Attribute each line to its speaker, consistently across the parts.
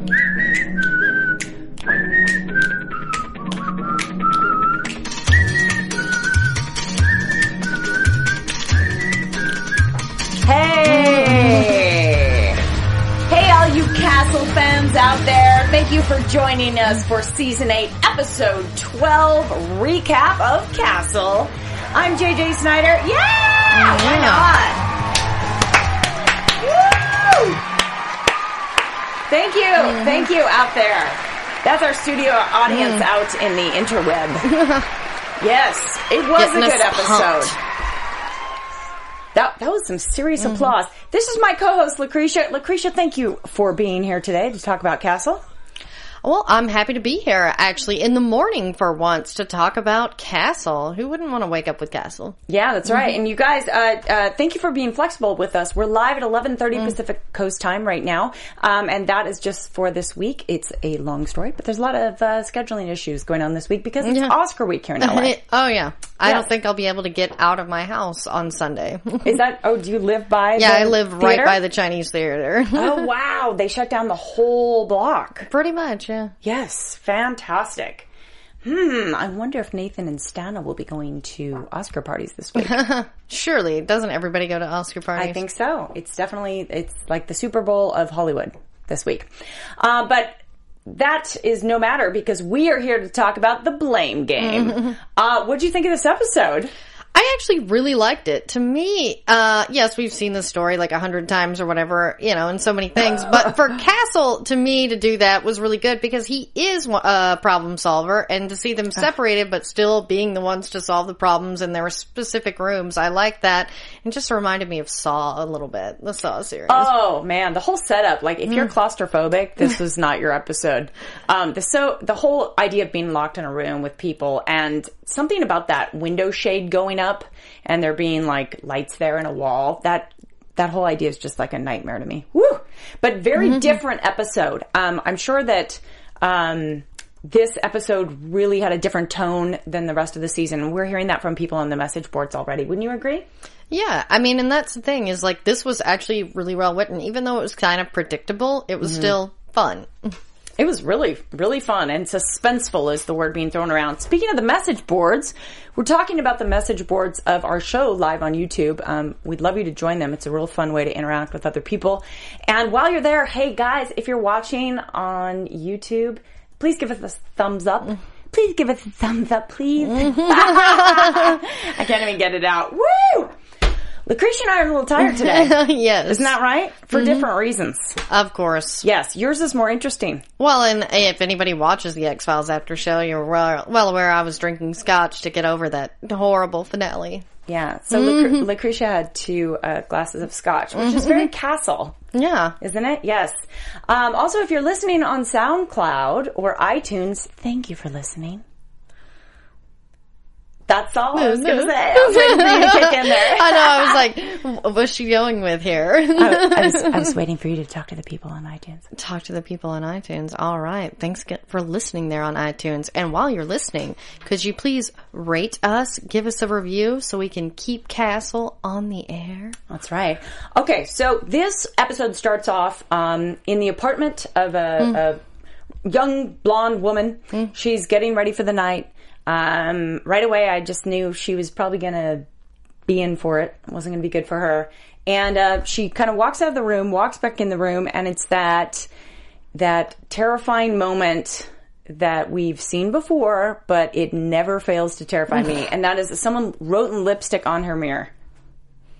Speaker 1: Hey! Hey, all you Castle fans out there. Thank you for joining us for season 8, episode 12 recap of Castle. I'm JJ Snyder. Yeah! Why not? Thank you. Thank you out there. That's our studio audience out in the interweb. yes, it was
Speaker 2: Getting
Speaker 1: a good episode.
Speaker 2: pumped.
Speaker 1: That, that was some serious mm-hmm. applause. This is my co-host, Lucretia. Lucretia, thank you for being here today to talk about Castle.
Speaker 3: Well, I'm happy to be here actually in the morning for once to talk about Castle. Who wouldn't want to wake up with Castle?
Speaker 1: Yeah, that's right. And you guys, uh, uh, thank you for being flexible with us. We're live at 11:30
Speaker 3: Mm.
Speaker 1: Pacific Coast time right now, um, and that is just for this week. It's a long story, but there's a lot of uh, scheduling issues going on this week because it's
Speaker 3: Yeah.
Speaker 1: Oscar week here in LA.
Speaker 3: oh yeah. I
Speaker 1: Yes.
Speaker 3: don't think I'll be able to get out of my house on Sunday.
Speaker 1: is that? Oh, do you live by?
Speaker 3: yeah, I live right by the Chinese theater.
Speaker 1: oh wow, they shut down the whole block.
Speaker 3: Pretty much, yeah.
Speaker 1: Yes, fantastic. Hmm, I wonder if Nathan and Stana will be going to Oscar parties this week.
Speaker 3: Surely, doesn't everybody go to Oscar parties?
Speaker 1: I think so. It's definitely it's like the Super Bowl of Hollywood this week. Uh, but that is no matter because we are here to talk about the blame game. uh, what do you think of this episode?
Speaker 3: I actually really liked it. To me, uh, yes, we've seen this story like a hundred times or whatever, you know, and so many things. But for Castle, to me, to do that was really good because he is a problem solver and to see them separated but still being the ones to solve the problems in their specific rooms, I like that. And just reminded me of Saw a little bit, the Saw series.
Speaker 1: Oh man, the whole setup. Like, if you're claustrophobic, this was not your episode. Um, the so the whole idea of being locked in a room with people and something about that window shade going up and there being like lights there and a wall. That that whole idea is just like a nightmare to me. Woo! But very different episode. Um, I'm sure that um, this episode really had a different tone than the rest of the season. We're hearing that from people on the message boards already. Wouldn't you agree?
Speaker 3: Yeah, I mean, and that's the thing is like this was actually really well written, even though it was kind of predictable. It was still fun.
Speaker 1: It was really, really fun and suspenseful is the word being thrown around. Speaking of the message boards, we're talking about the message boards of our show live on YouTube. Um, we'd love you to join them. It's a real fun way to interact with other people. And while you're there, hey guys, if you're watching on YouTube, please give us a thumbs up. Please give us a thumbs up, please. I can't even get it out. Woo! Lucretia and I are a little tired today.
Speaker 3: yes.
Speaker 1: Isn't that right? For different reasons.
Speaker 3: Of course.
Speaker 1: Yes, yours is more interesting.
Speaker 3: Well, and if anybody watches the X Files after show, you're well, well aware I was drinking scotch to get over that horrible finale.
Speaker 1: Yeah. So Lucre- Lucretia had two uh, glasses of scotch, which is very castle.
Speaker 3: Yeah.
Speaker 1: Isn't it? Yes. Um, also, if you're listening on SoundCloud or iTunes, thank you for listening. That's all I was going to mm-hmm. say. I was waiting for you to kick in there.
Speaker 3: I know. I was like, what's she going with here?
Speaker 1: I, I was, I was waiting for you to talk to the people on iTunes.
Speaker 3: Talk to the people on iTunes. All right. Thanks ge- for listening there on iTunes. And while you're listening, could you please rate us, give us a review so we can keep Castle on the air?
Speaker 1: That's right. Okay, so this episode starts off um, in the apartment of a, mm. a young blonde woman. Mm. She's getting ready for the night. Um, right away, I just knew she was probably going to be in for it. It wasn't going to be good for her. And uh, she kind of walks out of the room, walks back in the room, and it's that that terrifying moment that we've seen before, but it never fails to terrify me. And that is someone wrote in lipstick on her mirror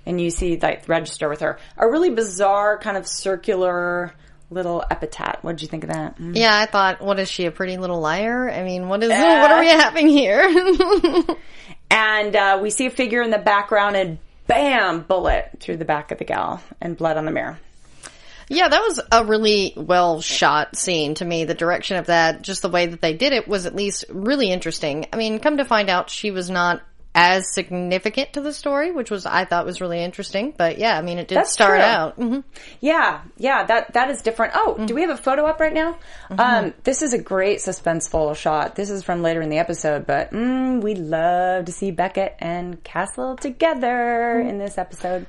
Speaker 1: and you see like register with her. A really bizarre kind of circular little epitaph. What did you think of that? Mm.
Speaker 3: Yeah, I thought, what is she, a pretty little liar? I mean, what is, what are we having here?
Speaker 1: And uh, we see a figure in the background, and bam, bullet through the back of the gal, and blood on the mirror.
Speaker 3: Yeah, that was a really well shot scene to me. The direction of that, just the way that they did it was at least really interesting. I mean, come to find out she was not as significant to the story, which was, I thought was really interesting. But yeah, I mean, it did
Speaker 1: That's
Speaker 3: start
Speaker 1: true.
Speaker 3: out. hmm
Speaker 1: Yeah, yeah, that that is different. Oh, do we have a photo up right now? Um, this is a great suspenseful shot. This is from later in the episode, but mm, we love to see Beckett and Castle together in this episode.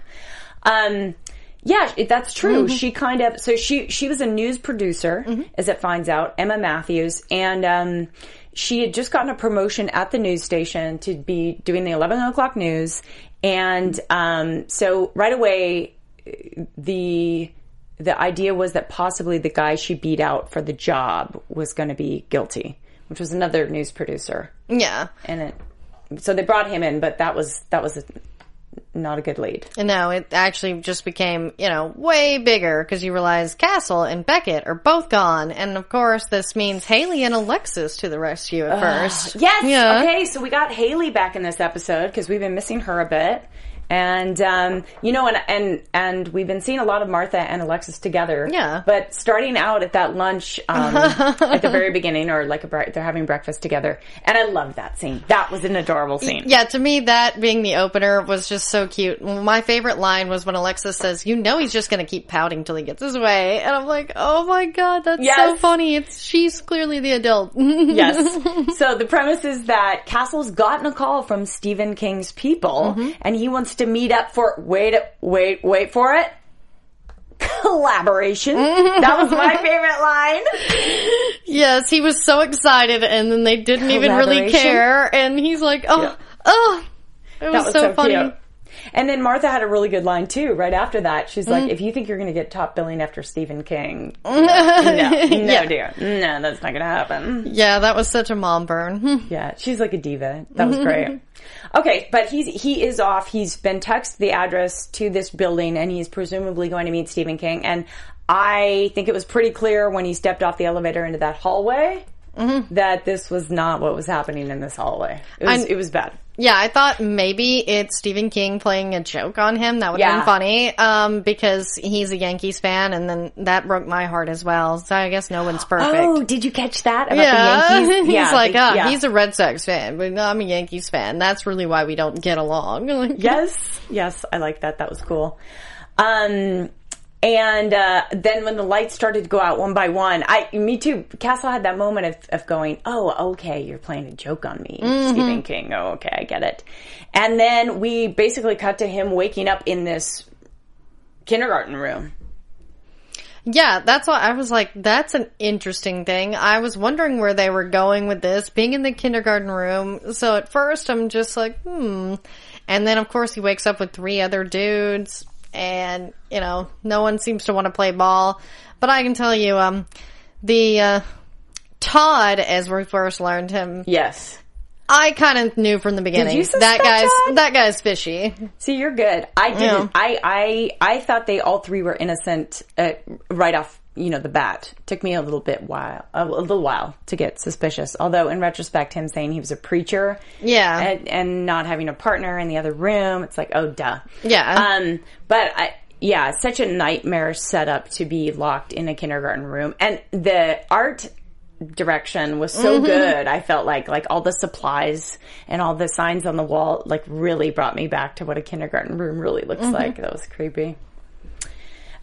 Speaker 1: Um, yeah, that's true. She kind of so she she was a news producer, as it finds out, Emma Matthews, and um, she had just gotten a promotion at the news station to be doing the eleven o'clock news, and um, so right away the the idea was that possibly the guy she beat out for the job was going to be guilty, which was another news producer,
Speaker 3: Yeah.
Speaker 1: and it. So they brought him in, but that was that was a, not a good lead.
Speaker 3: No, it actually just became, you know, way bigger because you realize Castle and Beckett are both gone. And of course, this means Hayley and Alexis to the rescue at first.
Speaker 1: Yes.
Speaker 3: Yeah.
Speaker 1: Okay. So we got Hayley back in this episode because we've been missing her a bit. And um, you know, and and and we've been seeing a lot of Martha and Alexis together.
Speaker 3: Yeah.
Speaker 1: But starting out at that lunch um, at the very beginning, or like a bre- they're having breakfast together, and I love that scene. That was an adorable scene.
Speaker 3: Yeah, to me, that being the opener was just so cute. My favorite line was when Alexis says, "You know, he's just going to keep pouting till he gets his way," and I'm like, "Oh my god, that's so funny." It's she's clearly the adult.
Speaker 1: Yes. so the premise is that Castle's gotten a call from Stephen King's people, and he wants to meet up for wait, wait, wait for it. Collaboration. that was my favorite line.
Speaker 3: yes, he was so excited, and then they didn't even really care, and he's like, "Oh,
Speaker 1: Yeah.
Speaker 3: oh." It was,
Speaker 1: was
Speaker 3: so,
Speaker 1: so,
Speaker 3: funny.
Speaker 1: cute. And then Martha had a really good line too. Right after that, she's like,
Speaker 3: Mm.
Speaker 1: "If you think you're going to get top billing after Stephen King, no, no, dear, no, that's not going to happen."
Speaker 3: Yeah, that was such a mom burn.
Speaker 1: Yeah, she's like a diva. That was great. Okay, but he's he is off. He's been texted the address to this building, and he's presumably going to meet Stephen King. And I think it was pretty clear when he stepped off the elevator into that hallway that this was not what was happening in this hallway. It was, it was bad.
Speaker 3: Yeah, I thought maybe it's Stephen King playing a joke on him. That would have
Speaker 1: Yeah.
Speaker 3: been funny. Um, because he's a Yankees fan and then that broke my heart as well. So I guess no one's perfect.
Speaker 1: Oh, did you catch that about
Speaker 3: yeah.
Speaker 1: the Yankees?
Speaker 3: he's
Speaker 1: Yeah,
Speaker 3: like,
Speaker 1: the-
Speaker 3: ah,
Speaker 1: yeah.
Speaker 3: he's a Red Sox fan, but no, I'm a Yankees fan. That's really why we don't get along.
Speaker 1: Yes, yes, I like that. That was cool. Um, and uh, then when the lights started to go out one by one, I, me too. Castle had that moment of, of going, "Oh, okay, you're playing a joke on me, Stephen King. Oh, okay, I get it." And then we basically cut to him waking up in this kindergarten room.
Speaker 3: Yeah, that's why I was like, that's an interesting thing. I was wondering where they were going with this, being in the kindergarten room. So at first I'm just like, hmm. And then of course he wakes up with three other dudes and, you know, no one seems to want to play ball. But I can tell you, um, the, uh, Todd, as we first learned him,
Speaker 1: Yes.
Speaker 3: I kind of knew from the beginning that guy's
Speaker 1: that?
Speaker 3: that guy's fishy.
Speaker 1: See, you're good. I didn't.
Speaker 3: Yeah.
Speaker 1: I, I, I thought they all three were innocent uh, right off, you know, the bat. Took me a little bit while, a, a little while to get suspicious. Although, in retrospect, him saying he was a preacher,
Speaker 3: Yeah.
Speaker 1: and, and not having a partner in the other room, it's like, oh, duh.
Speaker 3: Yeah.
Speaker 1: Um, but I, yeah, such a nightmare setup to be locked in a kindergarten room, and the art direction was so
Speaker 3: Mm-hmm.
Speaker 1: good. I felt like like all the supplies and all the signs on the wall like really brought me back to what a kindergarten room really looks
Speaker 3: Mm-hmm.
Speaker 1: like. That was creepy.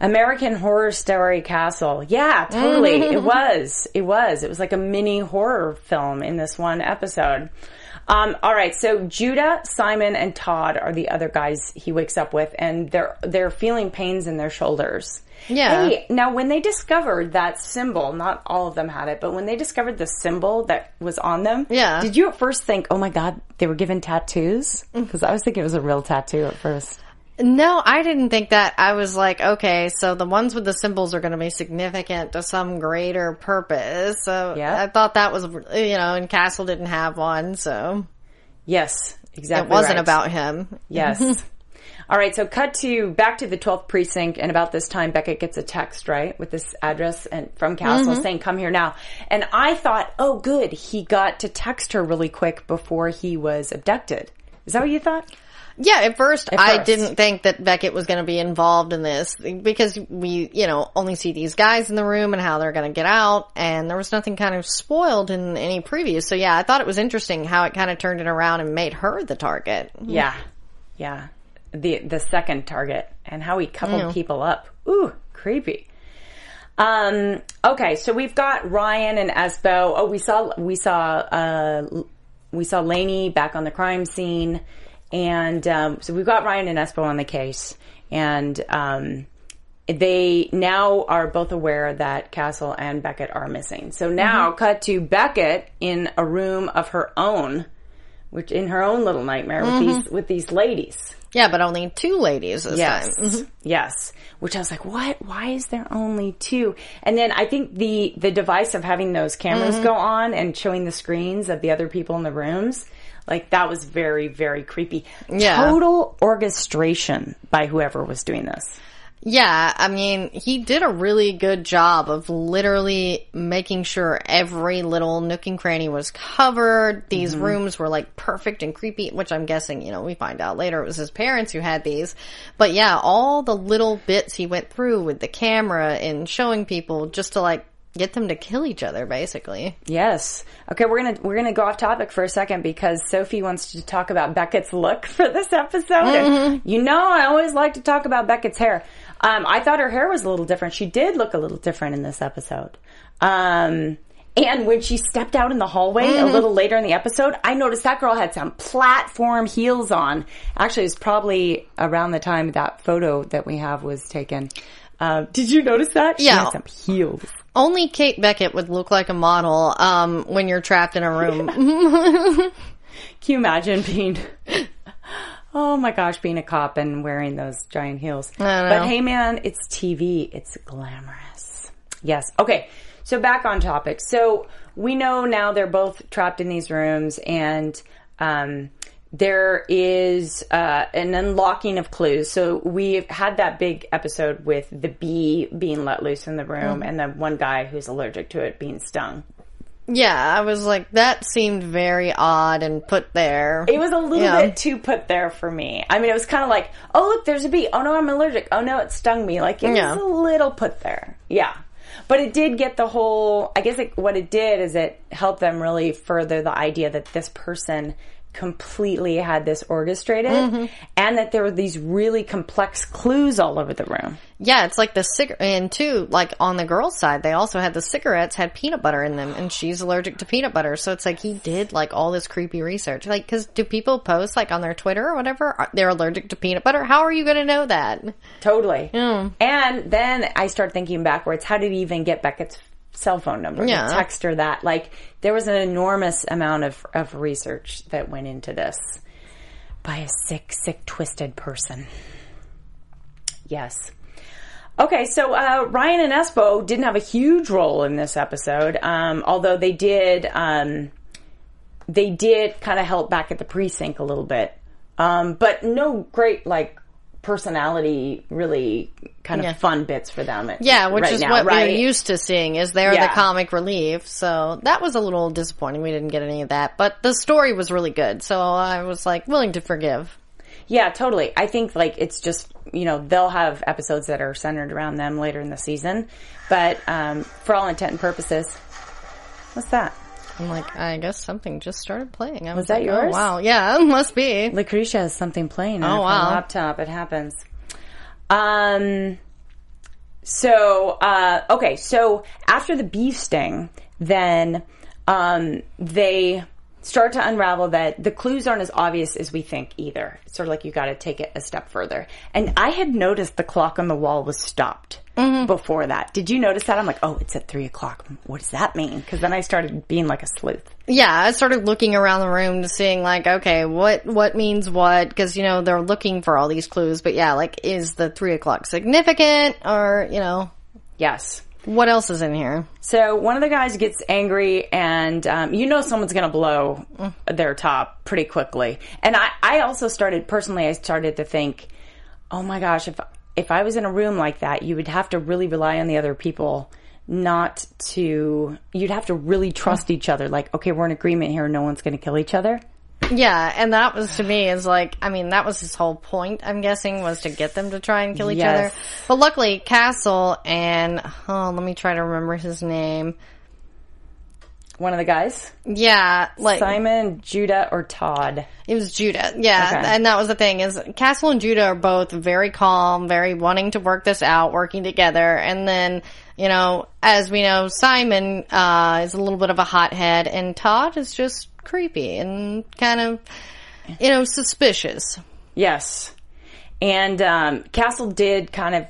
Speaker 1: American Horror Story Castle. Yeah, totally. It was. It was. It was like a mini horror film in this one episode. Um, all right, so Judah, Simon, and Todd are the other guys he wakes up with, and they're they're feeling pains in their shoulders.
Speaker 3: Yeah.
Speaker 1: Hey, now when they discovered that symbol, not all of them had it, but when they discovered the symbol that was on them,
Speaker 3: Yeah.
Speaker 1: did you at first think, "Oh my god, they were given tattoos"? Because I was thinking it was a real tattoo at first.
Speaker 3: No, I didn't think that. I was like, okay, so the ones with the symbols are going to be significant to some greater purpose. So
Speaker 1: Yeah.
Speaker 3: I thought that was, you know, and Castle didn't have one, so
Speaker 1: Yes, exactly.
Speaker 3: it wasn't
Speaker 1: right.
Speaker 3: about him.
Speaker 1: Yes. All right, so cut to back to the 12th precinct, and about this time, Beckett gets a text, right, with this address and from Castle
Speaker 3: Mm-hmm.
Speaker 1: saying, "Come here now." And I thought, "Oh, good, he got to text her really quick before he was abducted." Is that what you thought?
Speaker 3: Yeah, at first,
Speaker 1: At
Speaker 3: I didn't think that Beckett was going to be involved in this because we, you know, only see these guys in the room and how they're going to get out, and there was nothing kind of spoiled in any previous. So yeah, I thought it was interesting how it kind of turned it around and made her the target.
Speaker 1: Yeah, yeah. The the second target and how he coupled people up. Ooh, creepy. Um. Okay, so we've got Ryan and Espo. Oh, we saw we saw uh we saw Lanie back on the crime scene, and um, so we've got Ryan and Espo on the case, and um, they now are both aware that Castle and Beckett are missing. So now, cut to Beckett in a room of her own, which in her own little nightmare with these with these ladies.
Speaker 3: Yeah, but only two ladies this
Speaker 1: Yes.
Speaker 3: time.
Speaker 1: Yes. Which I was like, what? Why is there only two? And then I think the, the device of having those cameras
Speaker 3: Mm-hmm.
Speaker 1: go on and showing the screens of the other people in the rooms, like that was very, very creepy.
Speaker 3: Yeah.
Speaker 1: Total orchestration by whoever was doing this.
Speaker 3: Yeah, I mean, he did a really good job of literally making sure every little nook and cranny was covered. These
Speaker 1: Mm-hmm.
Speaker 3: rooms were like perfect and creepy, which I'm guessing, you know, we find out later it was his parents who had these. But yeah, all the little bits he went through with the camera and showing people just to like get them to kill each other, basically.
Speaker 1: Yes. Okay, we're gonna we're gonna go off topic for a second because Sophie wants to talk about Beckett's look for this episode. And you know, I always like to talk about Beckett's hair. Um, I thought her hair was a little different. She did look a little different in this episode. Um, and when she stepped out in the hallway a little later in the episode, I noticed that girl had some platform heels on. Actually, it was probably around the time that photo that we have was taken. Uh, did you notice that? She
Speaker 3: Yeah.
Speaker 1: had some heels.
Speaker 3: Only Kate Beckett would look like a model, um, when you're trapped in a room.
Speaker 1: Can you imagine being, oh my gosh, being a cop and wearing those giant heels? But hey man, it's TV. It's glamorous. Yes. Okay. So back on topic. So we know now they're both trapped in these rooms and, um, there is uh, an unlocking of clues. So we've had that big episode with the bee being let loose in the room and the one guy who's allergic to it being stung.
Speaker 3: yeah, I was like, that seemed very odd and put there.
Speaker 1: It was a little
Speaker 3: Yeah.
Speaker 1: bit too put there for me. I mean, it was kind of like, oh look, there's a bee. Oh no, I'm allergic. Oh no, it stung me. Like it
Speaker 3: Yeah.
Speaker 1: was a little put there. Yeah. But it did get the whole, I guess it, what it did is it helped them really further the idea that this person completely had this orchestrated
Speaker 3: Mm-hmm.
Speaker 1: and that there were these really complex clues all over the room.
Speaker 3: Yeah, it's like the cigarette, and too, like on the girl's side, they also had the cigarettes had peanut butter in them, and she's allergic to peanut butter. So it's like he did like all this creepy research. Like, cause do people post like on their Twitter or whatever they're allergic to peanut butter? How are you going to know that?
Speaker 1: Totally. And then I start thinking backwards. How did he even get Beckett's cell phone number?
Speaker 3: Yeah.
Speaker 1: To text her that. Like, there was an enormous amount of, of research that went into this by a sick, sick, twisted person. Yes. Okay, so uh, Ryan and Espo didn't have a huge role in this episode, um, although they did. Um, they did kind of help back at the precinct a little bit, um, but no great like personality really kind of
Speaker 3: Yeah.
Speaker 1: fun bits for them. at-
Speaker 3: Yeah, which
Speaker 1: right
Speaker 3: is
Speaker 1: now,
Speaker 3: what
Speaker 1: right?
Speaker 3: we're used to seeing is they're
Speaker 1: Yeah.
Speaker 3: the comic relief. So that was a little disappointing. We didn't get any of that, but the story was really good. So I was like willing to forgive.
Speaker 1: Yeah, totally. I think like it's just you know they'll have episodes that are centered around them later in the season, but um, for all intent and purposes, what's that?
Speaker 3: I'm like, I guess something just started playing. I was,
Speaker 1: that
Speaker 3: like,
Speaker 1: yours?
Speaker 3: Oh, wow, yeah, must be.
Speaker 1: Lucretia has something playing on
Speaker 3: Oh,
Speaker 1: her
Speaker 3: wow.
Speaker 1: laptop. It happens. Um. So, uh, okay. So after the beef sting, then um, they start to unravel that the clues aren't as obvious as we think either. It's sort of like you got to take it a step further. And I had noticed the clock on the wall was stopped before that. Did you notice that? I'm like, oh, it's at three o'clock. What does that mean? Because then I started being like a sleuth.
Speaker 3: Yeah, I started looking around the room to seeing like, okay, what what means what? Because you know they're looking for all these clues. But yeah, like, is the three o'clock significant, or you know,
Speaker 1: Yes.
Speaker 3: what else is in here?
Speaker 1: So one of the guys gets angry, and um, you know someone's going to blow their top pretty quickly. And I, I also started personally. I started to think, oh my gosh, if if I was in a room like that, you would have to really rely on the other people not to. You'd have to really trust each other. Like, okay, we're in agreement here. No one's going to kill each other.
Speaker 3: Yeah, and that was to me is like, I mean, that was his whole point. I'm guessing was to get them to try and kill each
Speaker 1: Yes.
Speaker 3: other. But luckily, Castle and oh, let me try to remember his name.
Speaker 1: One of the guys,
Speaker 3: Yeah, like
Speaker 1: Simon, Judah, or Todd.
Speaker 3: It was Judah. Yeah.
Speaker 1: Okay.
Speaker 3: And that was the thing is Castle and Judah are both very calm, very wanting to work this out, working together. And then, you know, as we know, Simon, uh, is a little bit of a hothead and Todd is just creepy and kind of, you know, suspicious.
Speaker 1: Yes. And um, Castle did kind of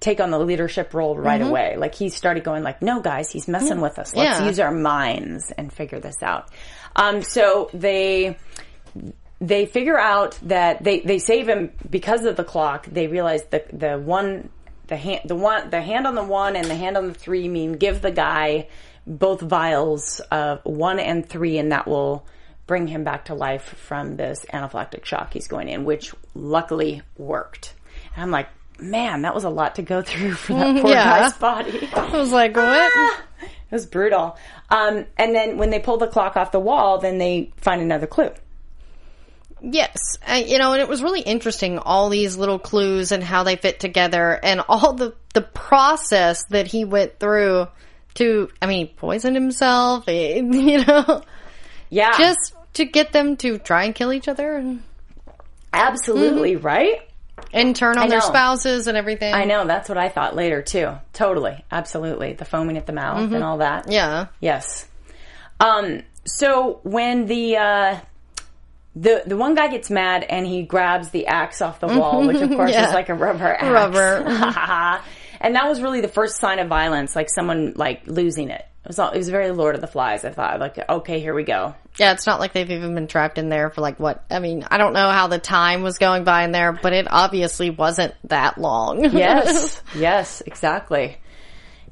Speaker 1: take on the leadership role right away. Like he started going like, "No, guys, he's messing with us. Let's
Speaker 3: Yeah.
Speaker 1: use our minds and figure this out." Um, so they they figure out that they they save him because of the clock. They realize the the one the hand the one the hand on the one and the hand on the three mean give the guy both vials of one and three, and that will bring him back to life from this anaphylactic shock he's going in, which luckily worked. And I'm like, man, that was a lot to go through for that poor
Speaker 3: Yeah.
Speaker 1: guy's body.
Speaker 3: I was like, what?
Speaker 1: It was brutal. Um, and then when they pull the clock off the wall, then they find another clue.
Speaker 3: Yes, you know, and it was really interesting all these little clues and how they fit together, and all the the process that he went through to. I mean, he poisoned himself, you know,
Speaker 1: Yeah,
Speaker 3: just to get them to try and kill each other
Speaker 1: absolutely right.
Speaker 3: And turn on their spouses and everything.
Speaker 1: I know that's what I thought later too. Totally, absolutely. The foaming at the mouth and all that.
Speaker 3: Yeah,
Speaker 1: Yes. Um, so when the uh, the the one guy gets mad and he grabs the axe off the wall, which of course
Speaker 3: Yeah.
Speaker 1: is like a rubber axe.
Speaker 3: Rubber.
Speaker 1: And that was really the first sign of violence, like someone like losing it. It was all, it was very Lord of the Flies. I thought like, okay, here we go.
Speaker 3: yeah. It's not like they've even been trapped in there for like what? I mean, I don't know how the time was going by in there, but it obviously wasn't that long.
Speaker 1: Yes, yes, exactly.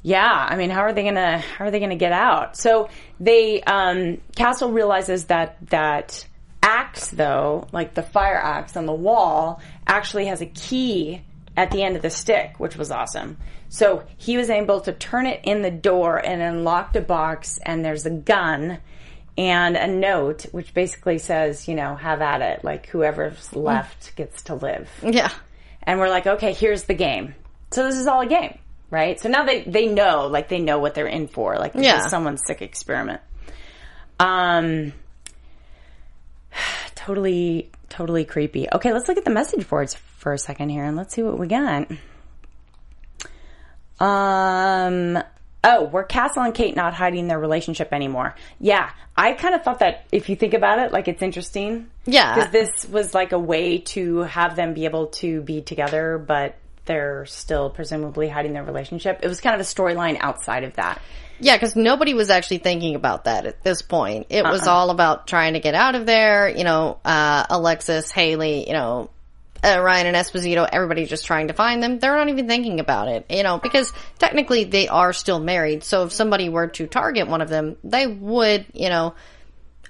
Speaker 1: Yeah, I mean, how are they gonna how are they gonna get out? So they um, Castle realizes that that axe though, like the fire axe on the wall, actually has a key at the end of the stick, which was awesome. So he was able to turn it in the door and unlock a box, and there's a gun and a note which basically says, you know, have at it. Like whoever's left gets to live
Speaker 3: yeah.
Speaker 1: and we're like, okay, here's the game. So this is all a game, right? So now they they know, like they know what they're in for. Like this
Speaker 3: Yeah.
Speaker 1: is someone's sick experiment. Um, totally, totally creepy. Okay, let's look at the message boards for a second here, and let's see what we got. Um. Oh, were Castle and Kate not hiding their relationship anymore? Yeah, I kind of thought that if you think about it, like it's interesting.
Speaker 3: Yeah.
Speaker 1: Because this was like a way to have them be able to be together, but they're still presumably hiding their relationship. It was kind of a storyline outside of that.
Speaker 3: Yeah, because nobody was actually thinking about that at this point. It was all about trying to get out of there. You know, uh, Alexis, Hayley, you know, uh, Ryan and Esposito, everybody just trying to find them. They're not even thinking about it, you know, because technically they are still married. So if somebody were to target one of them, they would, you know,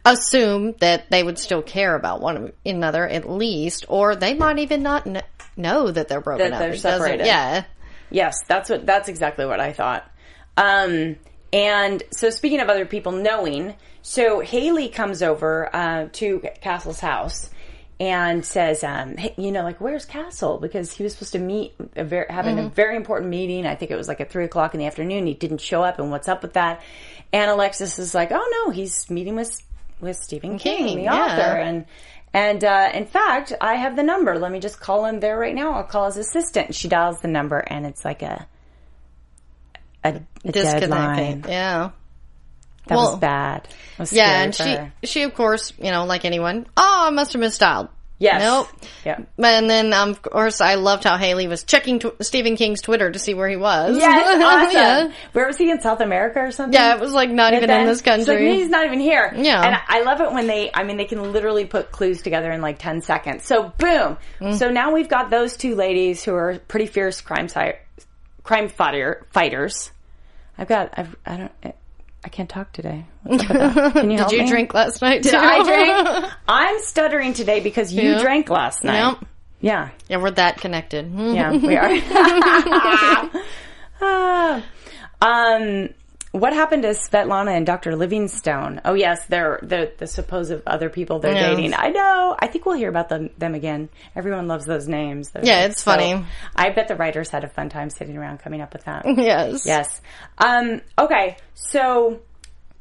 Speaker 3: assume that they would still care about one another at least, or they might even not kn- know that they're broken
Speaker 1: That
Speaker 3: up.
Speaker 1: they're separated.
Speaker 3: Yeah.
Speaker 1: Yes, that's what that's exactly what I thought. Um, and so speaking of other people knowing, so Hayley comes over uh, to Castle's house and says, um, hey, you know, like where's Castle? Because he was supposed to meet, a very, having a very important meeting. I think it was like at three o'clock in the afternoon. He didn't show up, and what's up with that? And Alexis is like, oh no, he's meeting with with Stephen King,
Speaker 3: King,
Speaker 1: the
Speaker 3: yeah.
Speaker 1: author, and. And uh, in fact, I have the number. Let me just call him there right now. I'll call his assistant. She dials the number, and it's like a a, a dead
Speaker 3: Disconnecting.
Speaker 1: line.
Speaker 3: Yeah.
Speaker 1: That
Speaker 3: Well,
Speaker 1: was bad. Was
Speaker 3: Yeah, and she
Speaker 1: her.
Speaker 3: she of course, you know, like anyone, oh, I must have misdialed.
Speaker 1: Yes.
Speaker 3: Nope.
Speaker 1: Yeah.
Speaker 3: And then, um, of course, I loved how Hayley was checking tw- Stephen King's Twitter to see where he was.
Speaker 1: Yes, awesome.
Speaker 3: yeah.
Speaker 1: Where was he in South America or something?
Speaker 3: Yeah, it was like not
Speaker 1: And
Speaker 3: even
Speaker 1: then
Speaker 3: in this
Speaker 1: like,
Speaker 3: country.
Speaker 1: he's not even here.
Speaker 3: Yeah.
Speaker 1: And I love it when they, I mean, they can literally put clues together in like 10 seconds. So boom.
Speaker 3: Mm.
Speaker 1: So now we've got those two ladies who are pretty fierce crime si- crime fighter, fighters. I've got, I've, I don't, I can't talk today. What's up with that? Can you
Speaker 3: Did you
Speaker 1: me?
Speaker 3: drink last night?
Speaker 1: Did
Speaker 3: too?
Speaker 1: I drink? I'm stuttering today because you
Speaker 3: Yeah.
Speaker 1: drank last night.
Speaker 3: Yep.
Speaker 1: Yeah.
Speaker 3: Yeah, we're that connected.
Speaker 1: Yeah, we are. Ah. um, what happened to Svetlana and Dr. Livingstone? Oh yes, they're the the supposed other people they're
Speaker 3: Yeah.
Speaker 1: dating. I know. I think we'll hear about them them again. Everyone loves those names. They're
Speaker 3: Yeah,
Speaker 1: like
Speaker 3: it's funny.
Speaker 1: I bet the writers had a fun time sitting around coming up with that.
Speaker 3: yes.
Speaker 1: Yes. Um, okay. So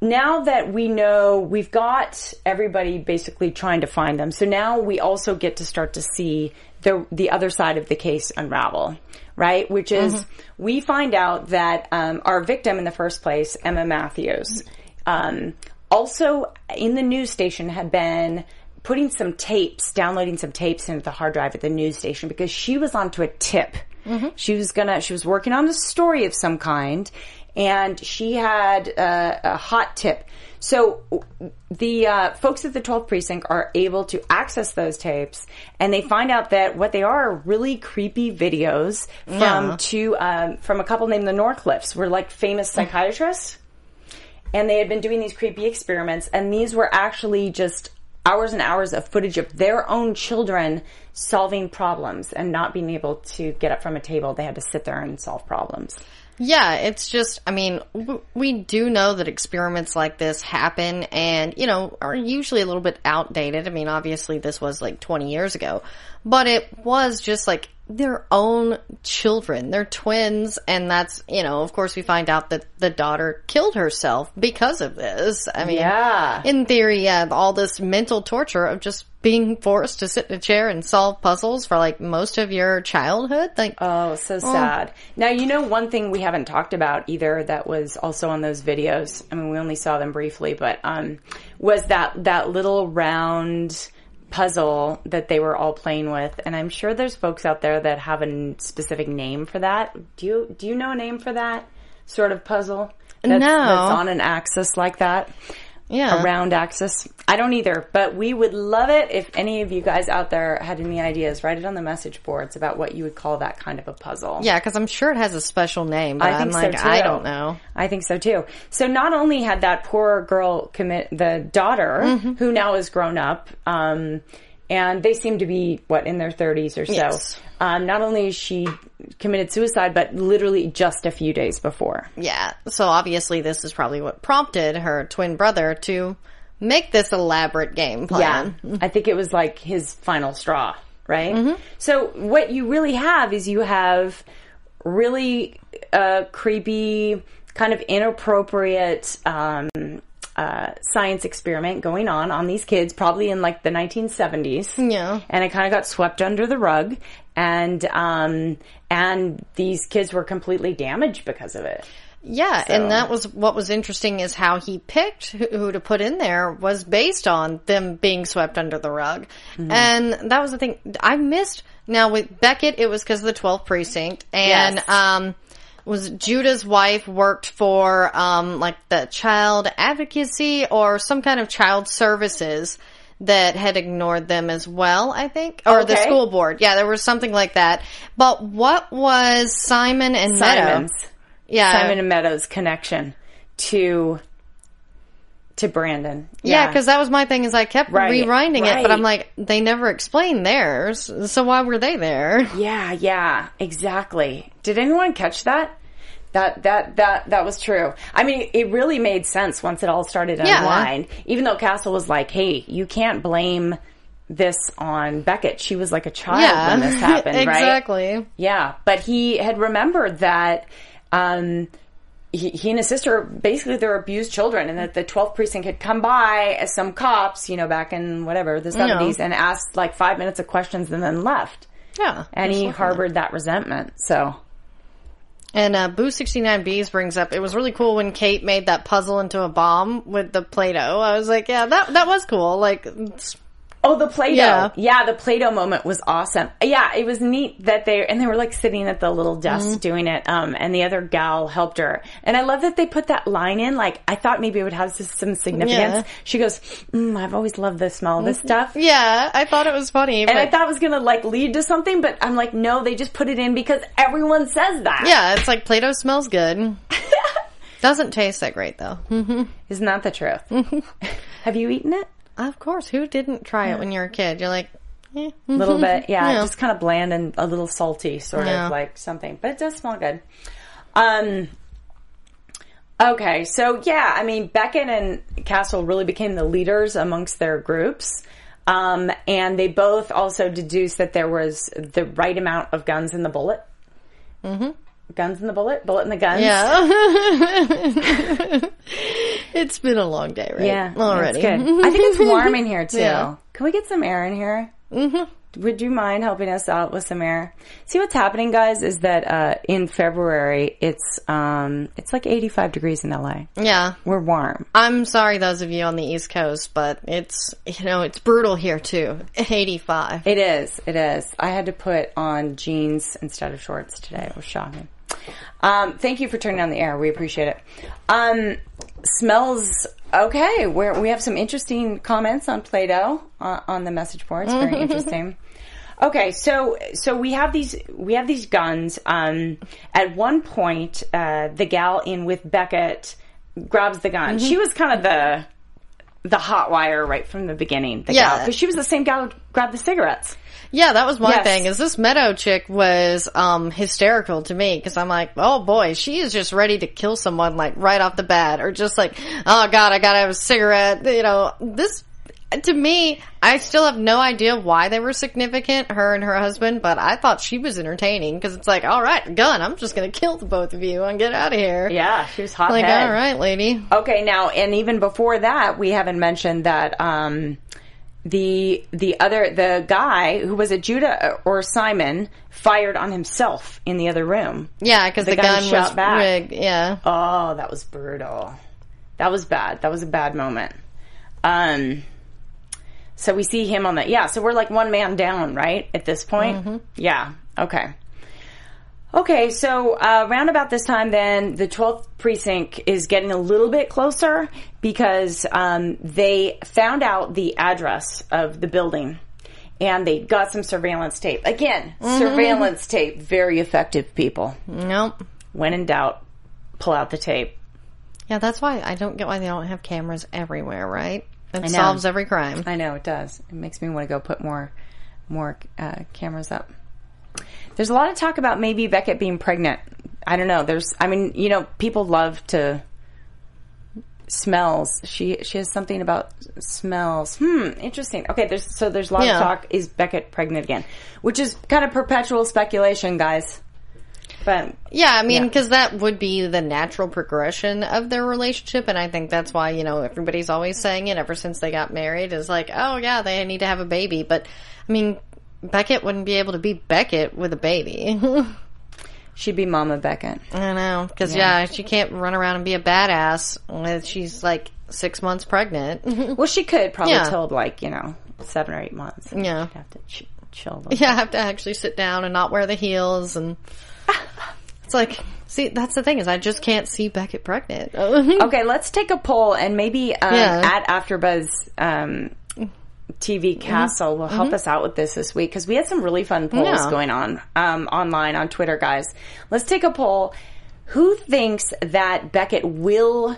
Speaker 1: now that we know we've got everybody basically trying to find them, so now we also get to start to see the the other side of the case unravel, right? Which is we find out that um, our victim in the first place, Emma Matthews, um, also in the news station had been putting some tapes, downloading some tapes into the hard drive at the news station because she was onto a tip. She was gonna, she was working on a story of some kind, and she had uh, a hot tip. So the uh, folks at the 12th precinct are able to access those tapes, and they find out that what they are are really creepy videos from
Speaker 3: Yeah.
Speaker 1: two um, from a couple named the Norcliffs, were like famous psychiatrists and they had been doing these creepy experiments and these were actually just hours and hours of footage of their own children solving problems and not being able to get up from a table they had to sit there and solve problems
Speaker 3: Yeah, it's just, I mean, we do know that experiments like this happen and, you know, are usually a little bit outdated. I mean, obviously this was like 20 years ago, but it was just like their own children. They're twins and that's, you know, of course we find out that the daughter killed herself because of this. I mean,
Speaker 1: Yeah.
Speaker 3: in theory, yeah, all this mental torture of just being forced to sit in a chair and solve puzzles for like most of your childhood. Like,
Speaker 1: oh so sad now you know one thing we haven't talked about either that was also on those videos i mean we only saw them briefly but um was that that little round puzzle that they were all playing with and i'm sure there's folks out there that have a specific name for that. Do you do you know a name for that sort of puzzle? That's,
Speaker 3: No.
Speaker 1: that's on an axis like that
Speaker 3: yeah.
Speaker 1: a round axis. I don't either, but we would love it if any of you guys out there had any ideas. Write it on the message boards about what you would call that kind of a puzzle.
Speaker 3: Yeah, because I'm sure it has a special name, but
Speaker 1: I think
Speaker 3: am like,
Speaker 1: so too.
Speaker 3: I don't know.
Speaker 1: I think so too. So not only had that poor girl commit the daughter,
Speaker 3: Mm-hmm.
Speaker 1: who now is grown up, um, and they seem to be what in their thirties or so.
Speaker 3: Yes.
Speaker 1: Um, not only is she committed suicide, but literally just a few days before.
Speaker 3: Yeah, so obviously this is probably what prompted her twin brother to make this elaborate game plan.
Speaker 1: Yeah. I think it was like his final straw, right? So what you really have is you have really uh, creepy, kind of inappropriate um, uh, science experiment going on on these kids, probably in like the 1970s.
Speaker 3: Yeah.
Speaker 1: And it kind of got swept under the rug. And, um, and these kids were completely damaged because of it.
Speaker 3: Yeah, and that was what was interesting is how he picked who, to put in there was based on them being swept under the rug. And that was the thing I missed. Now with Beckett, it was because of the 12th precinct and,
Speaker 1: Yes.
Speaker 3: um, was Judah's wife worked for, um, like the child advocacy or some kind of child services that had ignored them as well, I think, or the school board. Yeah, there was something like that. But what was Simon and Meadow?
Speaker 1: Simon's.
Speaker 3: Yeah.
Speaker 1: Simon and Meadows connection to to Brandon.
Speaker 3: Yeah, because that was my thing. Is I kept
Speaker 1: Right,
Speaker 3: rewinding it, but I'm like, they never explained theirs, so why were they there?
Speaker 1: Yeah, yeah, exactly. Did anyone catch that? That that that that was true. I mean, it really made sense once it all started to
Speaker 3: Yeah.
Speaker 1: unwind. Even though Castle was like, "Hey, you can't blame this on Beckett. She was like a child
Speaker 3: Yeah,
Speaker 1: when this happened, right?"
Speaker 3: exactly.
Speaker 1: Yeah, but he had remembered that um, he, he and his sister basically they're abused children, and that the 12th precinct had come by as some cops, you know, back in whatever the 70s, and asked like five minutes of questions and then left.
Speaker 3: Yeah,
Speaker 1: And he harbored that resentment. So
Speaker 3: And uh, Boo sixty nine B's brings up it was really cool when Kate made that puzzle into a bomb with the Play-Doh. I was like, yeah, that that was cool. Like, it's-
Speaker 1: Oh, the Play-Doh.
Speaker 3: Yeah.
Speaker 1: Yeah. the Play-Doh moment was awesome. Yeah, it was neat that they and they were like sitting at the little desk
Speaker 3: Mm-hmm.
Speaker 1: doing it. Um, and the other gal helped her. And I love that they put that line in. Like I thought maybe it would have some significance.
Speaker 3: Yeah.
Speaker 1: She goes, mm, "I've always loved the smell of this stuff."
Speaker 3: yeah, I thought it was funny.
Speaker 1: And I thought it was gonna like lead to something, but I'm like, no, they just put it in because everyone says that.
Speaker 3: yeah, it's like Play-Doh smells good. Doesn't taste that great though.
Speaker 1: Isn't that the truth? have you eaten it?
Speaker 3: Of course, who didn't try it when you were a kid? You're like, eh.
Speaker 1: A little bit, yeah,
Speaker 3: Yeah.
Speaker 1: just kind of bland and a little salty, sort
Speaker 3: Yeah.
Speaker 1: of like something, but it does smell good. Um. Okay, so yeah, I mean, Beckett and Castle really became the leaders amongst their groups. Um, and they both also deduced that there was the right amount of guns in the bullet. Mm-hmm. Guns in the bullet? Bullet in the guns?
Speaker 3: Yeah. it's been a long day, right?
Speaker 1: Yeah,
Speaker 3: Already.
Speaker 1: Good. I think it's warm in here too.
Speaker 3: Yeah.
Speaker 1: Can we get some air in here? Mm-hmm. Would you mind helping us out with some air? See what's happening, guys, is that uh, in February it's um it's like 85 degrees in LA.
Speaker 3: Yeah.
Speaker 1: We're warm.
Speaker 3: I'm sorry, those of you on the East Coast, but it's, you know, it's brutal here too. 85.
Speaker 1: It is. It is. I had to put on jeans instead of shorts today. It was shocking. Um, thank you for turning on the air. We appreciate it. Um, smells okay. We're, we have some interesting comments on Play-Doh uh, on the message board. It's very interesting. Okay, so so we have these we have these guns. Um, at one point, uh, the gal in with Beckett grabs the gun. She was kind of the the hot wire right from the beginning. The
Speaker 3: Yeah.
Speaker 1: because she was the same gal who grabbed the cigarettes.
Speaker 3: Yeah, that was my
Speaker 1: Yes.
Speaker 3: thing. Is this Meadow chick was um hysterical to me because I'm like, oh boy, she is just ready to kill someone like right off the bat, or just like, oh god, I gotta have a cigarette. You know, this to me, I still have no idea why they were significant, her and her husband, but I thought she was entertaining because it's like, all right, gun, I'm just gonna kill the both of you and get out of here.
Speaker 1: Yeah, she was hot.
Speaker 3: Like,
Speaker 1: head.
Speaker 3: all right, lady.
Speaker 1: Okay, now and even before that, we haven't mentioned that um, the the other the guy who was a Judah or Simon fired on himself in the other room.
Speaker 3: Yeah, because
Speaker 1: The
Speaker 3: the,
Speaker 1: gun
Speaker 3: gun,
Speaker 1: shot
Speaker 3: was
Speaker 1: back.
Speaker 3: rigged. Yeah.
Speaker 1: Oh, that was brutal. That was bad. That was a bad moment. Um. So we see him on that. Yeah. So we're like one man down, right? At this point. Yeah. Okay. Okay, so uh, around about this time, then the 12th precinct is getting a little bit closer because um, they found out the address of the building and they got some surveillance tape. Again, surveillance tape, very effective, people.
Speaker 3: Nope.
Speaker 1: When in doubt, pull out the tape.
Speaker 3: Yeah, that's why I don't get why they don't have cameras everywhere, right? It solves every crime.
Speaker 1: I know it does. It makes me want to go put more, more uh, cameras up. There's a lot of talk about maybe Beckett being pregnant. I don't know. There's, I mean, you know, people love to smells. She she has something about smells. Hmm, interesting. Okay, there's so there's a lot
Speaker 3: Yeah.
Speaker 1: of talk. Is Beckett pregnant again? Which is kind of perpetual speculation, guys. But
Speaker 3: Yeah, I mean,
Speaker 1: Yeah.
Speaker 3: because that would be the natural progression of their relationship, and I think that's why you know everybody's always saying it ever since they got married is like, oh yeah, they need to have a baby. But I mean, Beckett wouldn't be able to be Beckett with a baby.
Speaker 1: she'd be Mama Beckett.
Speaker 3: I know, because yeah. she can't run around and be a badass when she's like six months pregnant.
Speaker 1: Well, she could probably
Speaker 3: Yeah.
Speaker 1: till like you know seven or eight months.
Speaker 3: Yeah.
Speaker 1: She'd have to ch- chill.
Speaker 3: yeah, I have to actually sit down and not wear the heels and. It's like, see, that's the thing is I just can't see Beckett pregnant.
Speaker 1: Okay, let's take a poll and maybe um,
Speaker 3: Yeah.
Speaker 1: at AfterBuzz um, TV Castle will help us out with this this week because we had some really fun polls
Speaker 3: Yeah.
Speaker 1: going on um, online on Twitter, guys. Let's take a poll. Who thinks that Beckett will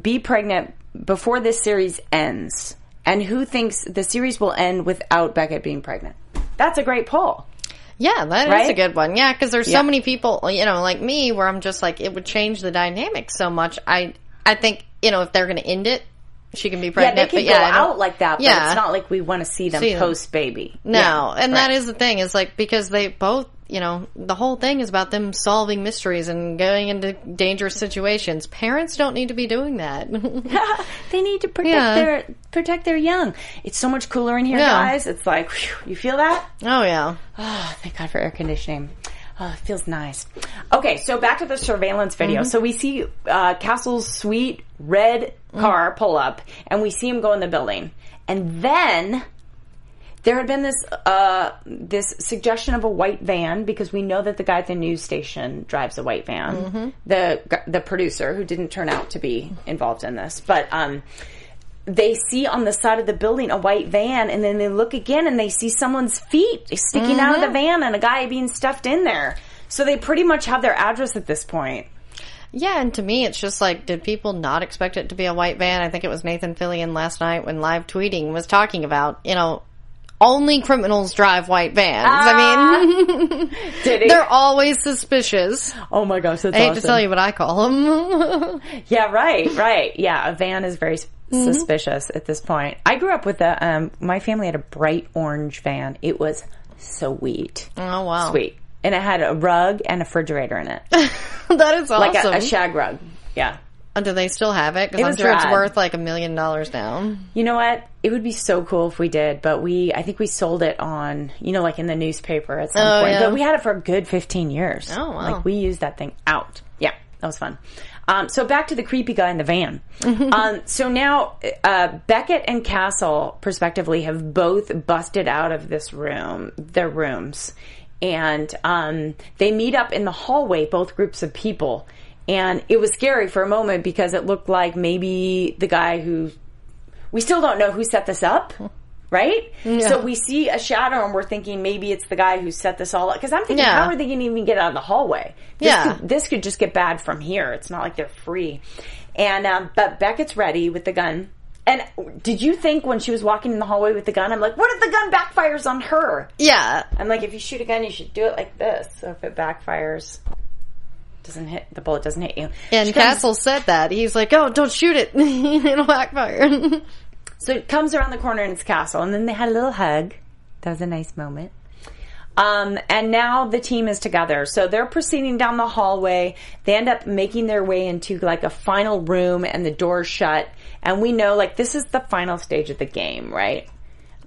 Speaker 1: be pregnant before this series ends, and who thinks the series will end without Beckett being pregnant? That's a great poll.
Speaker 3: Yeah, that is
Speaker 1: Right?
Speaker 3: a good one. Yeah, because there's
Speaker 1: Yeah.
Speaker 3: so many people, you know, like me, where I'm just like, it would change the dynamic so much. I, I think, you know, if they're going to end it, she can be pregnant.
Speaker 1: yeah, they can
Speaker 3: but
Speaker 1: go
Speaker 3: yeah,
Speaker 1: out like that, but
Speaker 3: Yeah.
Speaker 1: it's not like we want to see them
Speaker 3: See
Speaker 1: post baby.
Speaker 3: No, and that is the thing is like because they both, you know, the whole thing is about them solving mysteries and going into dangerous situations. Parents don't need to be doing that.
Speaker 1: they need to protect
Speaker 3: Yeah.
Speaker 1: their protect their young. It's so much cooler in here,
Speaker 3: Yeah.
Speaker 1: guys. It's like whew, you feel that.
Speaker 3: oh yeah.
Speaker 1: Oh, thank God for air conditioning. Oh, it feels nice. Okay, so back to the surveillance video.
Speaker 3: Mm-hmm.
Speaker 1: So we see uh, Castle's sweet red car pull up, and we see him go in the building. And then there had been this uh, this suggestion of a white van because we know that the guy at the news station drives a white van.
Speaker 3: Mm-hmm.
Speaker 1: The the producer who didn't turn out to be involved in this, but um, they see on the side of the building a white van, and then they look again and they see someone's feet sticking out of the mm-hmm. van and a guy being stuffed in there. So they pretty much have their address at this point.
Speaker 3: Yeah, and to me, it's just like, did people not expect it to be a white van? I think it was Nathan Fillion last night when live tweeting was talking about, you know, only criminals drive white vans. I mean,
Speaker 1: Did he?
Speaker 3: they're always suspicious.
Speaker 1: oh my gosh, that's
Speaker 3: I hate to tell you what I call them.
Speaker 1: Yeah, right, right. Yeah, a van is very
Speaker 3: Mm-hmm.
Speaker 1: suspicious at this point. I grew up with a, um, my family had a bright orange van. It was sweet.
Speaker 3: oh wow,
Speaker 1: Sweet. And it had a rug and a refrigerator in it.
Speaker 3: that is awesome.
Speaker 1: Like a, a shag rug. Yeah.
Speaker 3: Do they still have it? Because I'm sure it's worth like a million dollars now.
Speaker 1: You know what? It would be so cool if we did, but we, I think we sold it on, you know, like in the newspaper at some
Speaker 3: Oh,
Speaker 1: point.
Speaker 3: yeah.
Speaker 1: But we had it for a good 15 years.
Speaker 3: Oh, wow.
Speaker 1: Like we used that thing out. Yeah, that was fun. Um, so back to the creepy guy in the van. Um, so now, uh, Beckett and Castle, prospectively, have both busted out of this room, their rooms. And, um, they meet up in the hallway, both groups of people. And it was scary for a moment because it looked like maybe the guy who we still don't know who set this up, right? So we see a shadow and we're thinking maybe it's the guy who set this all up. Because I'm thinking,
Speaker 3: Yeah.
Speaker 1: how are they going to even get out of the hallway? This
Speaker 3: Yeah.
Speaker 1: Could, this could just get bad from here. It's not like they're free. And, um, but Beckett's ready with the gun. And did you think when she was walking in the hallway with the gun, I'm like, what if the gun backfires on her?
Speaker 3: Yeah,
Speaker 1: I'm like, if you shoot a gun, you should do it like this. So if it backfires, doesn't hit the bullet doesn't hit you.
Speaker 3: and
Speaker 1: She comes-
Speaker 3: Castle said that. He's like, "Oh, don't shoot it; it'll backfire."
Speaker 1: So it comes around the corner and it's Castle, and then they had a little hug. That was a nice moment. Um, and now the team is together. So they're proceeding down the hallway. They end up making their way into like a final room, and the door's shut. And we know like this is the final stage of the game, right?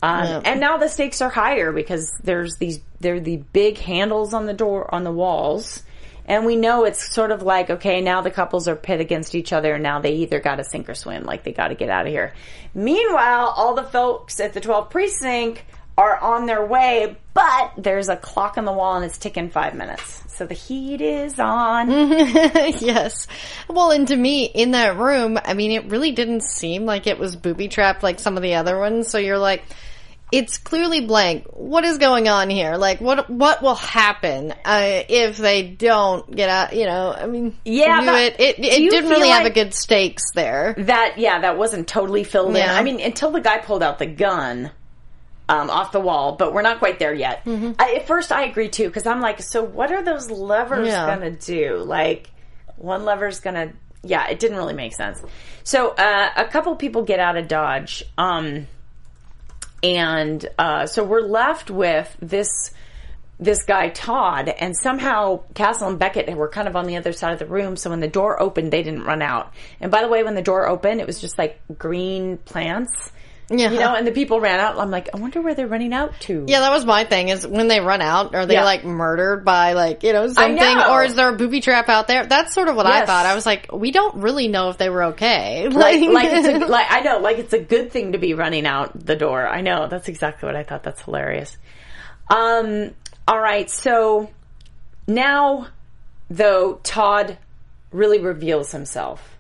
Speaker 1: Um,
Speaker 3: Yeah.
Speaker 1: And now the stakes are higher because there's these there are the big handles on the door on the walls, and we know it's sort of like okay, now the couples are pit against each other, and now they either got to sink or swim, like they got to get out of here. Meanwhile, all the folks at the 12th precinct are on their way, but there's a clock on the wall and it's ticking five minutes, so the heat is on.
Speaker 3: yes. Well, and to me, in that room, I mean, it really didn't seem like it was booby trapped like some of the other ones. So you're like, it's clearly blank. What is going on here? Like, what what will happen uh, if they don't get out? You know, I mean,
Speaker 1: Yeah, but
Speaker 3: it. It, it didn't really have a good stakes there.
Speaker 1: That yeah, that wasn't totally filled in. I mean, until the guy pulled out the gun um, off the wall, but we're not quite there yet. I, at first, I agree too because I'm like, so what are those levers
Speaker 3: Yeah.
Speaker 1: gonna do? Like, one lever's gonna. Yeah, it didn't really make sense. So uh, a couple people get out of Dodge, um, and uh, so we're left with this this guy Todd, and somehow Castle and Beckett were kind of on the other side of the room. So when the door opened, they didn't run out. And by the way, when the door opened, it was just like green plants,
Speaker 3: Yeah.
Speaker 1: you know. And the people ran out. I'm like, I wonder where they're running out to.
Speaker 3: Yeah, that was my thing. Is when they run out, are they
Speaker 1: Yeah.
Speaker 3: like murdered by like you know something,
Speaker 1: know.
Speaker 3: or is there a booby trap out there? That's sort of what I thought. I was like, we don't really know if they were okay.
Speaker 1: like, like it's a, like I know, like it's a good thing to be running out the door. I know that's exactly what I thought. That's hilarious. Um. All right. So now, though, Todd really reveals himself.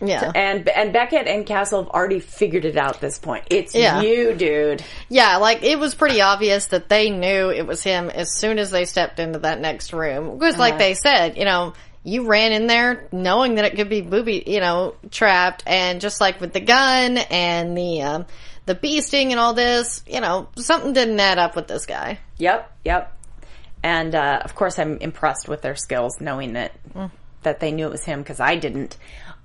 Speaker 3: Yeah,
Speaker 1: And and Beckett and Castle have already figured it out at this point. It's
Speaker 3: Yeah.
Speaker 1: you, dude.
Speaker 3: yeah. Like it was pretty obvious that they knew it was him as soon as they stepped into that next room. Because,
Speaker 1: Uh-huh.
Speaker 3: like they said, you know, you ran in there knowing that it could be booby, you know, trapped, and just like with the gun and the um, the bee sting and all this, you know, something didn't add up with this guy.
Speaker 1: Yep, yep. And uh, of course, I'm impressed with their skills, knowing that that they knew it was him because I didn't.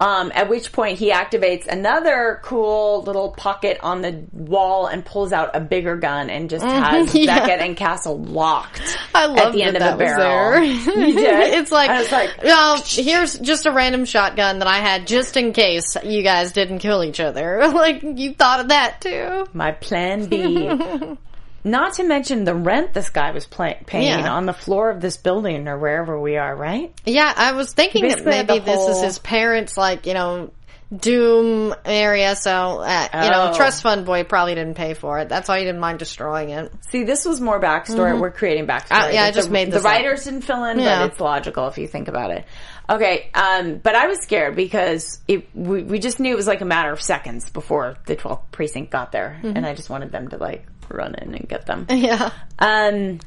Speaker 1: Um, at which point he activates another cool little pocket on the wall and pulls out a bigger gun and just has
Speaker 3: yeah.
Speaker 1: Beckett and Castle locked
Speaker 3: I love
Speaker 1: at the end
Speaker 3: that
Speaker 1: of the
Speaker 3: that
Speaker 1: barrel. You did?
Speaker 3: it's like,
Speaker 1: I like,
Speaker 3: well, here's just a random shotgun that I had just in case you guys didn't kill each other. like you thought of that too.
Speaker 1: my plan B. Not to mention the rent this guy was play- paying
Speaker 3: Yeah.
Speaker 1: on the floor of this building or wherever we are, right?
Speaker 3: Yeah, I was thinking that maybe this is his parents, like you know, Doom area. So uh, you know,
Speaker 1: Oh.
Speaker 3: trust fund boy probably didn't pay for it. That's why he didn't mind destroying it.
Speaker 1: See, this was more backstory. We're creating backstory.
Speaker 3: Uh, yeah, I just
Speaker 1: the,
Speaker 3: made
Speaker 1: the
Speaker 3: up.
Speaker 1: writers didn't fill in,
Speaker 3: Yeah.
Speaker 1: but it's logical if you think about it. Okay, um, but I was scared because it, we, we just knew it was like a matter of seconds before the 12th precinct got there,
Speaker 3: Mm-hmm.
Speaker 1: and I just wanted them to like run in and get them.
Speaker 3: Yeah,
Speaker 1: Um,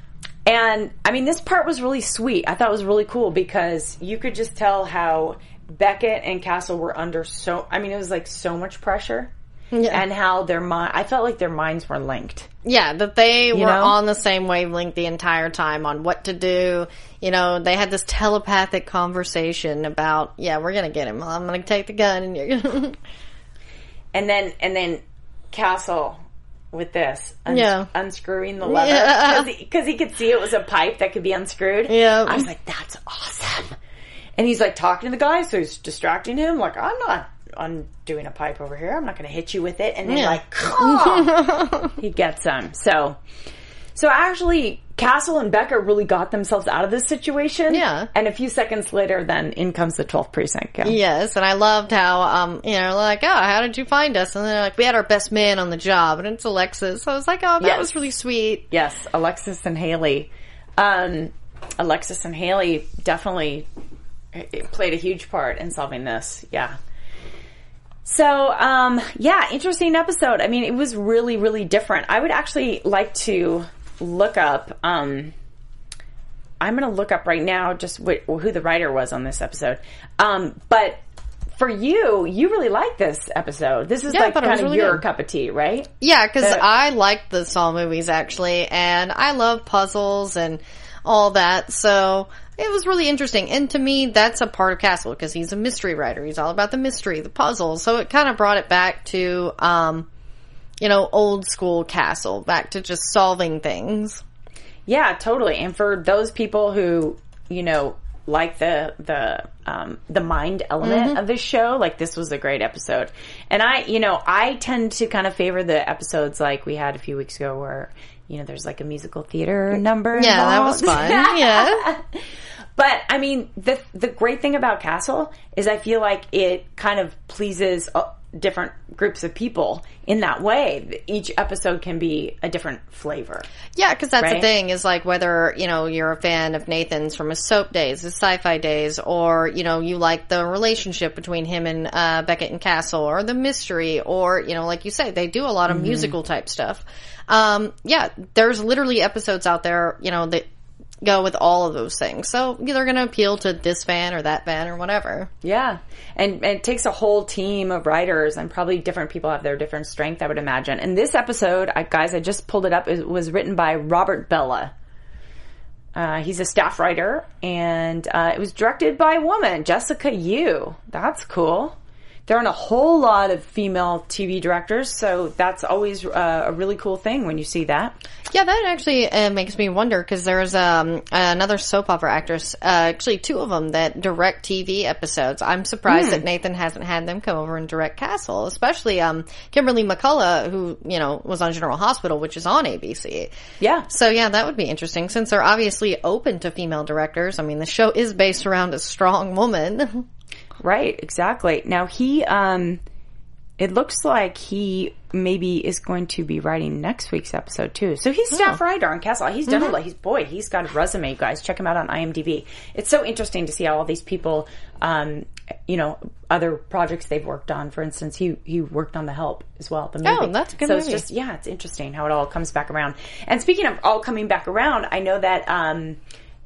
Speaker 1: and I mean, this part was really sweet. I thought it was really cool because you could just tell how Beckett and Castle were under so. I mean, it was like so much pressure,
Speaker 3: Yeah.
Speaker 1: and how their mind. I felt like their minds were linked.
Speaker 3: yeah, that they were
Speaker 1: know?
Speaker 3: on the same wavelength the entire time on what to do. You know, they had this telepathic conversation about, yeah, we're gonna get him. I'm gonna take the gun, and you're gonna.
Speaker 1: and then and then Castle with this
Speaker 3: Yeah.
Speaker 1: unscrewing the lever
Speaker 3: Yeah.
Speaker 1: because he, could see it was a pipe that could be unscrewed.
Speaker 3: Yeah.
Speaker 1: I was like, that's awesome. And he's like talking to the guy, so he's distracting him. Like, I'm not undoing a pipe over here. I'm not going to hit you with it. And then
Speaker 3: Yeah.
Speaker 1: like, he gets him. So, so actually, Castle and Beckett really got themselves out of this situation.
Speaker 3: Yeah.
Speaker 1: And a few seconds later, then in comes the 12th precinct. Yeah.
Speaker 3: Yes, and I loved how, um, you know, like, oh, how did you find us? And they're like, we had our best man on the job, and it's Alexis. So I was like, oh, that
Speaker 1: Yes.
Speaker 3: was really sweet.
Speaker 1: Yes, Alexis and Hayley. Um, Alexis and Hayley definitely uh, played a huge part in solving this. Yeah. So, um, yeah, interesting episode. I mean, it was really, really different. I would actually like to look up. Um, I'm going to look up right now just wh- who the writer was on this episode. Um, but for you, you really like this episode. This is
Speaker 3: Yeah,
Speaker 1: like kind of
Speaker 3: really
Speaker 1: your
Speaker 3: good.
Speaker 1: cup of tea, right?
Speaker 3: Yeah, because I like the Saw movies actually, and I love puzzles and all that. So it was really interesting. And to me, that's a part of Castle because he's a mystery writer. He's all about the mystery, the puzzle. So it kind of brought it back to, um, you know, old school Castle, back to just solving things.
Speaker 1: Yeah, totally. And for those people who, you know, like the the um, the mind element of this show, like this was a great episode. And I, you know, I tend to kind of favor the episodes like we had a few weeks ago where you know there's like a musical theater number.
Speaker 3: Yeah, that was fun. yeah.
Speaker 1: But I mean, the the great thing about Castle is I feel like it kind of pleases uh, different groups of people in that way. Each episode can be a different flavor.
Speaker 3: Yeah, because that's the thing is like whether you know you're a fan of Nathan's from his soap days, his sci-fi days, or you know you like the relationship between him and uh, Beckett and Castle, or the mystery, or you know like you say they do a lot of
Speaker 1: Mm-hmm.
Speaker 3: musical type stuff. Um, yeah, there's literally episodes out there you know that go with all of those things. So they're going to appeal to this fan or that fan or whatever.
Speaker 1: Yeah. And, and it takes a whole team of writers and probably different people have their different strength, I would imagine. And this episode, I, guys, I just pulled it up, it was written by Robert Bella. Uh, he's a staff writer and uh, it was directed by a woman, Jessica Yu. That's cool. There aren't a whole lot of female TV directors, so that's always uh, a really cool thing when you see that.
Speaker 3: Yeah, that actually uh, makes me wonder because there's um, another soap opera actress, uh, actually two of them that direct TV episodes. I'm surprised that Nathan hasn't had them come over and direct Castle, especially um, Kimberly McCullough, who you know was on General Hospital, which is on ABC.
Speaker 1: Yeah.
Speaker 3: So yeah, that would be interesting since they're obviously open to female directors. I mean, the show is based around a strong woman.
Speaker 1: Right, exactly. Now he um it looks like he maybe is going to be writing next week's episode too. So he's staff writer on Castle. He's done a lot. He's boy, he's got a resume, you guys. Check him out on IMDb. It's so interesting to see how all these people um you know, other projects they've worked on. For instance, he he worked on The Help as well. The movie.
Speaker 3: Oh, that's a good
Speaker 1: so
Speaker 3: movie.
Speaker 1: it's just yeah, it's interesting how it all comes back around. And speaking of all coming back around, I know that um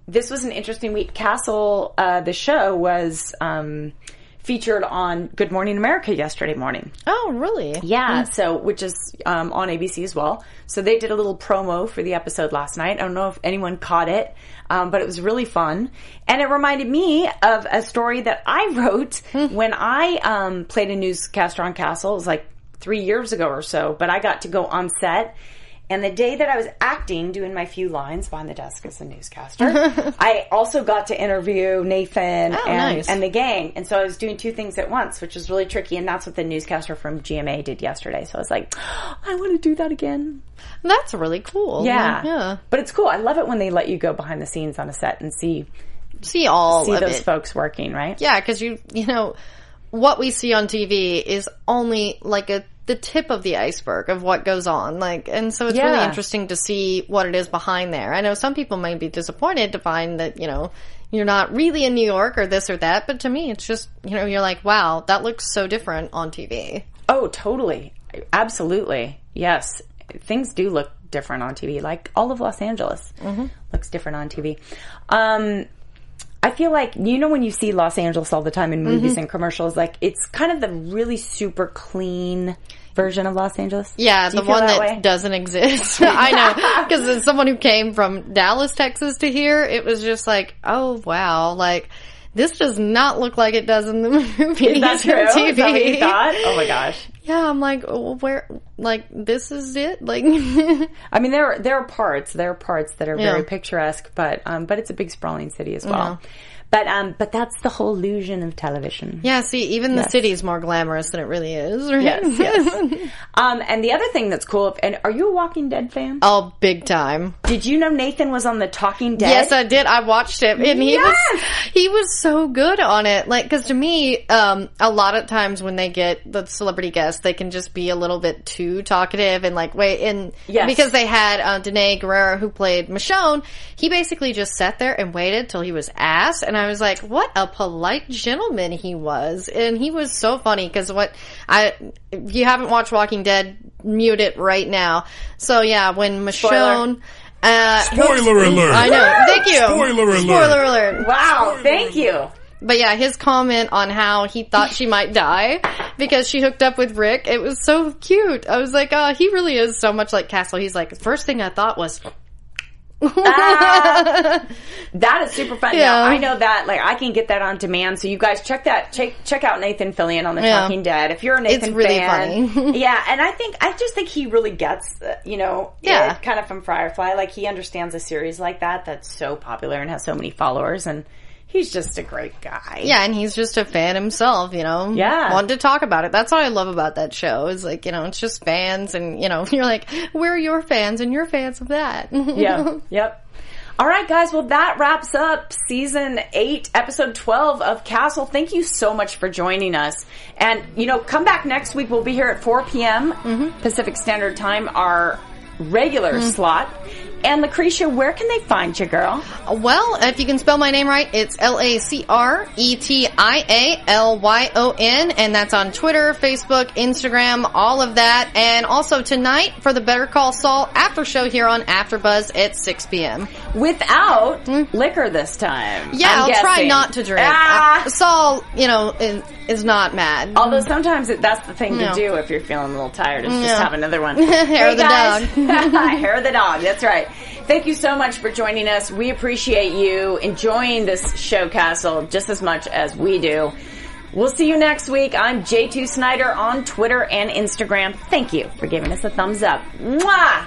Speaker 1: this was an interesting week. Castle, uh, the show was um, featured on Good Morning America yesterday morning.
Speaker 3: Oh, really?
Speaker 1: Yeah, so which is um, on ABC as well. So they did a little promo for the episode last night. I don't know if anyone caught it, um, but it was really fun, and it reminded me of a story that I wrote when I um, played a newscaster on Castle. It was like three years ago or so, but I got to go on set. And the day that I was acting, doing my few lines behind the desk as a newscaster, I also got to interview Nathan
Speaker 3: Oh,
Speaker 1: and,
Speaker 3: nice.
Speaker 1: and the gang. And so I was doing two things at once, which was really tricky. And that's what the newscaster from GMA did yesterday. So I was like, I want to do that again.
Speaker 3: That's really cool.
Speaker 1: Yeah.
Speaker 3: yeah.
Speaker 1: But it's cool. I love it when they let you go behind the scenes on a set and see
Speaker 3: See all
Speaker 1: see
Speaker 3: of
Speaker 1: those
Speaker 3: it.
Speaker 1: folks working, right?
Speaker 3: Yeah, because you you know what we see on TV is only like a the tip of the iceberg of what goes on. Like, and so it's really interesting to see what it is behind there. I know some people may be disappointed to find that you know you're not really in New York or this or that, but to me, it's just you know you're like, wow, that looks so different on TV.
Speaker 1: Oh, totally. Absolutely. Yes. Things do look different on TV. Like all of Los Angeles looks different on TV. Um, I feel like, you know, when you see Los Angeles all the time in movies and commercials, like it's kind of the really super clean version of Los Angeles.
Speaker 3: Yeah, the one that,
Speaker 1: way?
Speaker 3: doesn't exist. I know. Because as someone who came from Dallas, Texas to here, it was just like, oh wow, like, this does not look like it does in the movies
Speaker 1: Is that true?
Speaker 3: TV.
Speaker 1: Is that what you thought? Oh my gosh.
Speaker 3: Yeah, I'm like, oh, where, like, this is it? Like,
Speaker 1: I mean, there are, there are parts, there are parts that are very picturesque, but, um, but it's a big sprawling city as well. But, um, but that's the whole illusion of television.
Speaker 3: yeah, see, even the
Speaker 1: Yes.
Speaker 3: city's more glamorous than it really is, right?
Speaker 1: Yes, yes. um, and the other thing that's cool, and are you a Walking Dead fan?
Speaker 3: oh, big time.
Speaker 1: Did you know Nathan was on the Talking Dead?
Speaker 3: Yes, I did. I watched it, and he was he was so good on it. Like, because to me, um, a lot of times when they get the celebrity guests, they can just be a little bit too talkative and like wait. And
Speaker 1: Yes.
Speaker 3: because they had uh, Danai Gurira who played Michonne, he basically just sat there and waited till he was asked, and I was like, what a polite gentleman he was, and he was so funny because what I if you haven't watched Walking Dead, mute it right now. So yeah, when Michonne. Uh,
Speaker 4: Spoiler alert!
Speaker 3: I know. Thank you.
Speaker 4: Spoiler alert.
Speaker 3: Spoiler alert.
Speaker 1: Wow, thank you.
Speaker 3: But yeah, his comment on how he thought she might die because she hooked up with Rick, it was so cute. I was like, oh, he really is so much like Castle. He's like, first thing I thought was,
Speaker 1: That is super fun.
Speaker 3: Yeah.
Speaker 1: Now, I know that, like, I can get that on demand. So you guys check that, check, check out Nathan Fillion on The
Speaker 3: Yeah.
Speaker 1: Talking Dead. If you're a Nathan
Speaker 3: It's really
Speaker 1: fan.
Speaker 3: funny.
Speaker 1: yeah, and I think, I just think he really gets, uh, you know,
Speaker 3: Yeah.
Speaker 1: it kind of from Firefly. Like, he understands a series like that that's so popular and has so many followers. And he's just a great guy.
Speaker 3: yeah, and he's just a fan himself, you know?
Speaker 1: Yeah.
Speaker 3: Wanted to talk about it. That's what I love about that show is like, you know, it's just fans and, you know, you're like, we're your fans and you're fans of that.
Speaker 1: yeah. Yep. All right, guys. Well, that wraps up season eight, episode 12 of Castle. Thank you so much for joining us. And, you know, come back next week. We'll be here at 4 p.m. Mm-hmm. Pacific Standard Time, our regular mm-hmm. slot. And Lacretia, where can they find you, girl?
Speaker 3: Well, if you can spell my name right, it's L A C R E T I A L Y O N, and that's on Twitter, Facebook, Instagram, all of that. And also tonight for the Better Call Saul after show here on AfterBuzz at 6 p.m.
Speaker 1: Without liquor this time.
Speaker 3: Yeah, i will try not to drink.
Speaker 1: Ah!
Speaker 3: Uh, Saul, you know, is, is not mad.
Speaker 1: Although sometimes it, that's the thing
Speaker 3: No.
Speaker 1: to do if you're feeling a little tired is just have another one.
Speaker 3: Hair
Speaker 1: Hey,
Speaker 3: of the
Speaker 1: guys.
Speaker 3: dog.
Speaker 1: Hair of the dog. That's right. Thank you so much for joining us. We appreciate you enjoying this show, Castle, just as much as we do. We'll see you next week. I'm J2 Snyder on Twitter and Instagram. Thank you for giving us a thumbs up. Mwah!